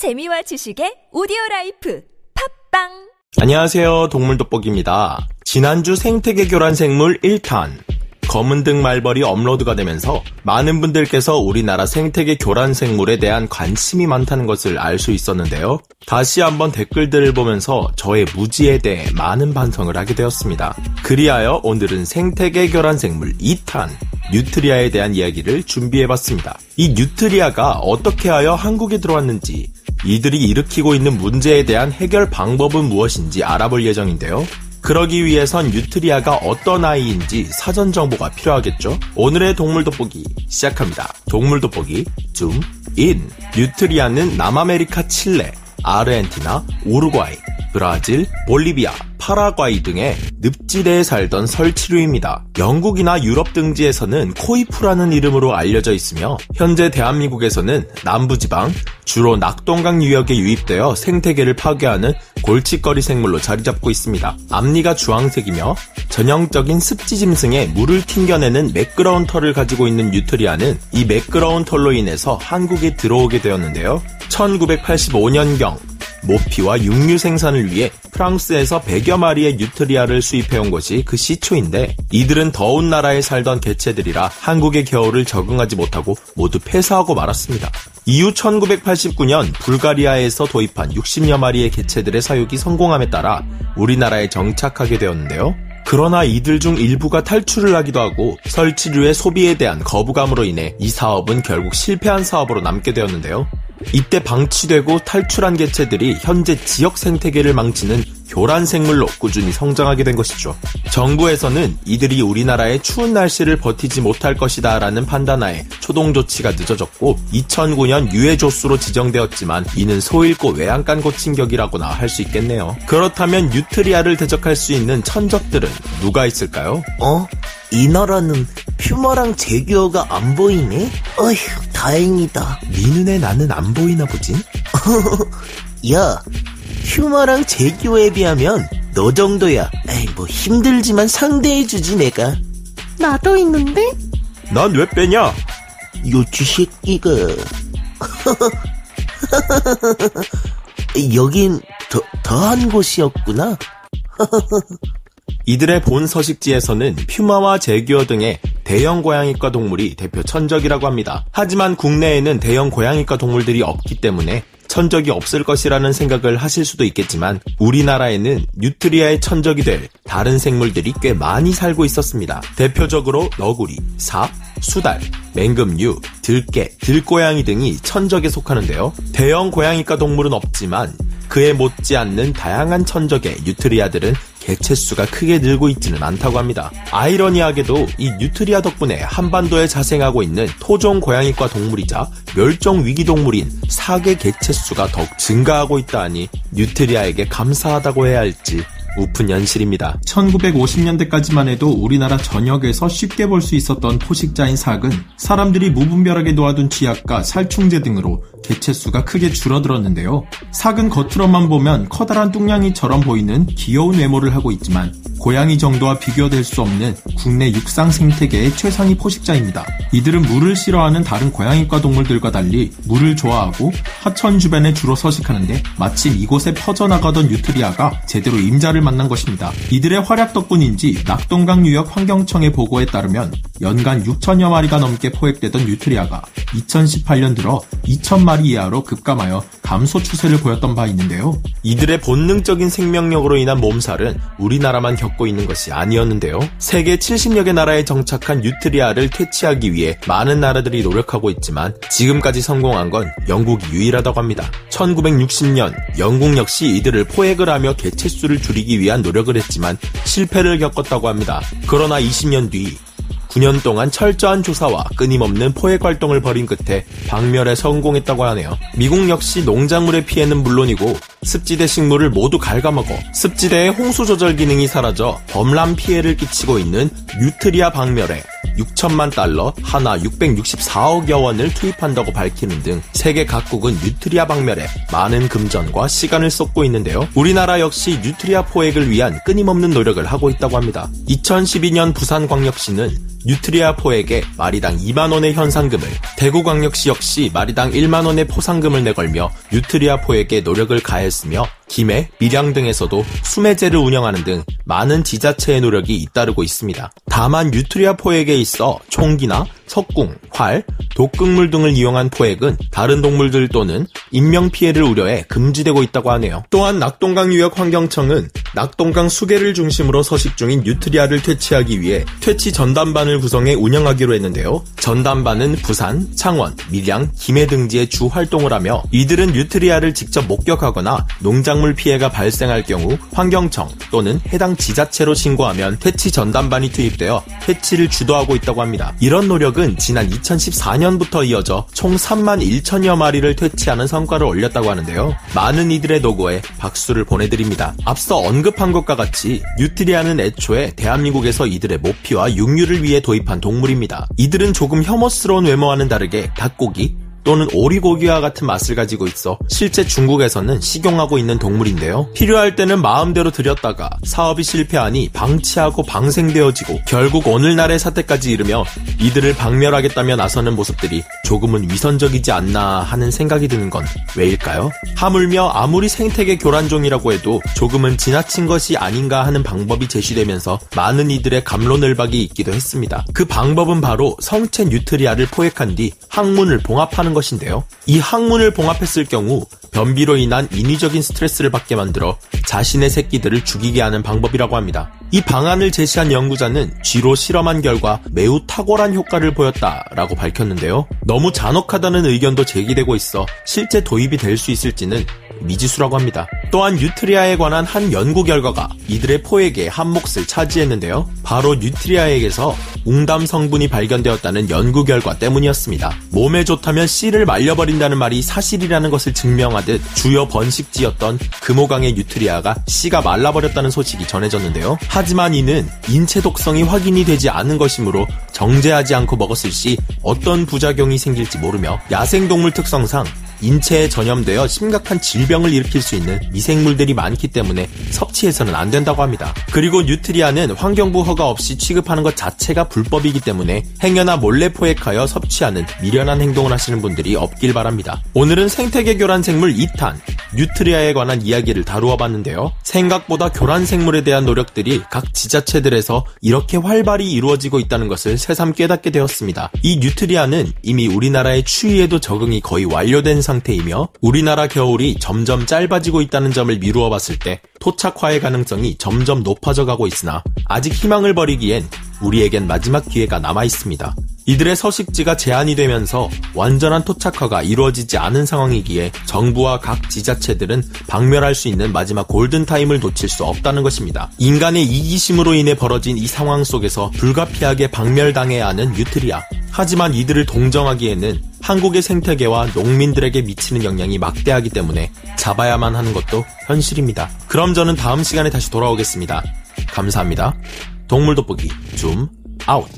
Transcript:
재미와 지식의 오디오 라이프 팟빵 안녕하세요. 동물돋보기입니다. 지난주 생태계 교란 생물 1탄 검은 등 말벌이 업로드가 되면서 많은 분들께서 우리나라 생태계 교란 생물에 대한 관심이 많다는 것을 알 수 있었는데요. 다시 한번 댓글들을 보면서 저의 무지에 대해 많은 반성을 하게 되었습니다. 그리하여 오늘은 생태계 교란 생물 2탄 뉴트리아에 대한 이야기를 준비해봤습니다. 이 뉴트리아가 어떻게 하여 한국에 들어왔는지, 이들이 일으키고 있는 문제에 대한 해결 방법은 무엇인지 알아볼 예정인데요. 그러기 위해선 뉴트리아가 어떤 아이인지 사전 정보가 필요하겠죠? 오늘의 동물 돋보기 시작합니다. 동물 돋보기 zoom in. 뉴트리아는 남아메리카 칠레, 아르헨티나, 우루과이, 브라질, 볼리비아, 파라과이 등의 늪지대에 살던 설치류입니다. 영국이나 유럽 등지에서는 코이프라는 이름으로 알려져 있으며 현재 대한민국에서는 남부지방, 주로 낙동강 유역에 유입되어 생태계를 파괴하는 골칫거리 생물로 자리 잡고 있습니다. 앞니가 주황색이며 전형적인 습지 짐승에 물을 튕겨내는 매끄러운 털을 가지고 있는 뉴트리아는 이 매끄러운 털로 인해서 한국에 들어오게 되었는데요. 1985년경 모피와 육류 생산을 위해 프랑스에서 100여 마리의 뉴트리아를 수입해온 것이 그 시초인데 이들은 더운 나라에 살던 개체들이라 한국의 겨울을 적응하지 못하고 모두 폐사하고 말았습니다. 이후 1989년 불가리아에서 도입한 60여 마리의 개체들의 사육이 성공함에 따라 우리나라에 정착하게 되었는데요. 그러나 이들 중 일부가 탈출을 하기도 하고 설치류의 소비에 대한 거부감으로 인해 이 사업은 결국 실패한 사업으로 남게 되었는데요. 이때 방치되고 탈출한 개체들이 현재 지역 생태계를 망치는 교란 생물로 꾸준히 성장하게 된 것이죠. 정부에서는 이들이 우리나라의 추운 날씨를 버티지 못할 것이다 라는 판단하에 초동 조치가 늦어졌고 2009년 유해 조수로 지정되었지만 이는 소잃고 외양간 고친격이라고나 할 수 있겠네요. 그렇다면 뉴트리아를 대적할 수 있는 천적들은 누가 있을까요? 어? 이 나라는 퓨머랑 제규어가 안 보이네? 어휴, 다행이다. 네 눈에 나는 안 보이나 보지? 야, 퓨머랑 제규어에 비하면 너 정도야. 에이, 뭐 힘들지만 상대해주지, 내가. 나도 있는데? 난 왜 빼냐? 요쥐 새끼가. 여긴 더, 더한 곳이었구나. 이들의 본 서식지에서는 퓨마와 제규어 등의 대형 고양이과 동물이 대표 천적이라고 합니다. 하지만 국내에는 대형 고양이과 동물들이 없기 때문에 천적이 없을 것이라는 생각을 하실 수도 있겠지만 우리나라에는 뉴트리아의 천적이 될 다른 생물들이 꽤 많이 살고 있었습니다. 대표적으로 너구리, 삽, 수달, 맹금류, 들깨, 들고양이 등이 천적에 속하는데요. 대형 고양이과 동물은 없지만 그에 못지않는 다양한 천적의 뉴트리아들은 개체수가 크게 늘고 있지는 않다고 합니다. 아이러니하게도 이 뉴트리아 덕분에 한반도에 자생하고 있는 토종 고양이과 동물이자 멸종 위기 동물인 삵의 개체수가 더욱 증가하고 있다 하니 뉴트리아에게 감사하다고 해야 할지 웃픈 현실입니다. 1950년대까지만 해도 우리나라 전역에서 쉽게 볼 수 있었던 포식자인 삵은 사람들이 무분별하게 놓아둔 쥐약과 살충제 등으로 개체수가 크게 줄어들었는데요. 삵은 겉으로만 보면 커다란 뚱냥이처럼 보이는 귀여운 외모를 하고 있지만 고양이 정도와 비교될 수 없는 국내 육상 생태계의 최상위 포식자입니다. 이들은 물을 싫어하는 다른 고양이과 동물들과 달리 물을 좋아하고 하천 주변에 주로 서식하는데 마침 이곳에 퍼져나가던 뉴트리아가 제대로 임자를 만난 것입니다. 이들의 활약 덕분인지 낙동강 유역 환경청의 보고에 따르면 연간 6천여 마리가 넘게 포획되던 뉴트리아가 2018년 들어 2천 마리 이하로 급감하여 감소 추세를 보였던 바 있는데요. 이들의 본능적인 생명력으로 인한 몸살은 우리나라만 겪고 있는 것이 아니었는데요. 세계 70여 개 나라에 정착한 뉴트리아를 퇴치하기 위해 많은 나라들이 노력하고 있지만 지금까지 성공한 건 영국이 유일하다고 합니다. 1960년 영국 역시 이들을 포획을 하며 개체수를 줄이기 위한 노력을 했지만 실패를 겪었다고 합니다. 그러나 20년 뒤 9년 동안 철저한 조사와 끊임없는 포획 활동을 벌인 끝에 박멸에 성공했다고 하네요. 미국 역시 농작물의 피해는 물론이고 습지대 식물을 모두 갉아먹어 습지대의 홍수 조절 기능이 사라져 범람 피해를 끼치고 있는 뉴트리아 박멸에 6천만 달러, 한화 664억여 원을 투입한다고 밝히는 등 세계 각국은 뉴트리아 박멸에 많은 금전과 시간을 쏟고 있는데요. 우리나라 역시 뉴트리아 포획을 위한 끊임없는 노력을 하고 있다고 합니다. 2012년 부산광역시는 뉴트리아 포획에 마리당 2만원의 현상금을, 대구광역시 역시 마리당 1만원의 포상금을 내걸며 뉴트리아 포획에 노력을 가했으며 김해, 밀양 등에서도 수매제를 운영하는 등 많은 지자체의 노력이 잇따르고 있습니다. 다만 뉴트리아 포획에 있어 총기나 석궁, 활, 독극물 등을 이용한 포획은 다른 동물들 또는 인명피해를 우려해 금지되고 있다고 하네요. 또한 낙동강 유역 환경청은 낙동강 수계를 중심으로 서식 중인 뉴트리아를 퇴치하기 위해 퇴치 전담반을 구성해 운영하기로 했는데요. 전담반은 부산, 창원, 밀양, 김해 등지에 주 활동을 하며 이들은 뉴트리아를 직접 목격하거나 농작물 피해가 발생할 경우 환경청 또는 해당 지자체로 신고하면 퇴치 전담반이 투입되어 퇴치를 주도하고 있다고 합니다. 이런 노력은 지난 2014년부터 이어져 총 3만 1천여 마리를 퇴치하는 성과를 올렸다고 하는데요. 많은 이들의 노고에 박수를 보내드립니다. 앞서 언급한 것과 같이 뉴트리아는 애초에 대한민국에서 이들의 모피와 육류를 위해 도입한 동물입니다. 이들은 조금 혐오스러운 외모와는 다르게 닭고기, 또는 오리고기와 같은 맛을 가지고 있어 실제 중국에서는 식용하고 있는 동물인데요. 필요할 때는 마음대로 들였다가 사업이 실패하니 방치하고 방생되어지고 결국 오늘날의 사태까지 이르며 이들을 박멸하겠다며 나서는 모습들이 조금은 위선적이지 않나 하는 생각이 드는 건 왜일까요? 하물며 아무리 생태계 교란종이라고 해도 조금은 지나친 것이 아닌가 하는 방법이 제시되면서 많은 이들의 갑론을박이 있기도 했습니다. 그 방법은 바로 성체 뉴트리아를 포획한 뒤 항문을 봉합하는 하는 것인데요. 이 항문을 봉합했을 경우 변비로 인한 인위적인 스트레스를 받게 만들어 자신의 새끼들을 죽이게 하는 방법이라고 합니다. 이 방안을 제시한 연구자는 쥐로 실험한 결과 매우 탁월한 효과를 보였다라고 밝혔는데요. 너무 잔혹하다는 의견도 제기되고 있어 실제 도입이 될 수 있을지는 미지수라고 합니다. 또한 뉴트리아에 관한 한 연구 결과가 이들의 포에게 한 몫을 차지했는데요. 바로 뉴트리아에게서 웅담 성분이 발견되었다는 연구 결과 때문이었습니다. 몸에 좋다면 씨를 말려버린다는 말이 사실이라는 것을 증명 하듯 주요 번식지였던 금호강의 뉴트리아가 씨가 말라버렸다는 소식이 전해졌는데요. 하지만 이는 인체 독성이 확인이 되지 않은 것이므로 정제하지 않고 먹었을 시 어떤 부작용이 생길지 모르며 야생동물 특성상 인체에 전염되어 심각한 질병을 일으킬 수 있는 미생물들이 많기 때문에 섭취해서는 안 된다고 합니다. 그리고 뉴트리아는 환경부 허가 없이 취급하는 것 자체가 불법이기 때문에 행여나 몰래 포획하여 섭취하는 미련한 행동을 하시는 분들이 없길 바랍니다. 오늘은 생태계 교란 생물 2탄, 뉴트리아에 관한 이야기를 다루어 봤는데요. 생각보다 교란 생물에 대한 노력들이 각 지자체들에서 이렇게 활발히 이루어지고 있다는 것을 새삼 깨닫게 되었습니다. 이 뉴트리아는 이미 우리나라의 추위에도 적응이 거의 완료된 상태이며 우리나라 겨울이 점점 짧아지고 있다는 점을 미루어 봤을 때 토착화의 가능성이 점점 높아져 가고 있으나 아직 희망을 버리기엔 우리에겐 마지막 기회가 남아 있습니다. 이들의 서식지가 제한이 되면서 완전한 토착화가 이루어지지 않은 상황이기에 정부와 각 지자체들은 박멸할 수 있는 마지막 골든타임을 놓칠 수 없다는 것입니다. 인간의 이기심으로 인해 벌어진 이 상황 속에서 불가피하게 박멸당해야 하는 유트리아. 하지만 이들을 동정하기에는 한국의 생태계와 농민들에게 미치는 영향이 막대하기 때문에 잡아야만 하는 것도 현실입니다. 그럼 저는 다음 시간에 다시 돌아오겠습니다. 감사합니다. 동물 돋보기 줌 아웃.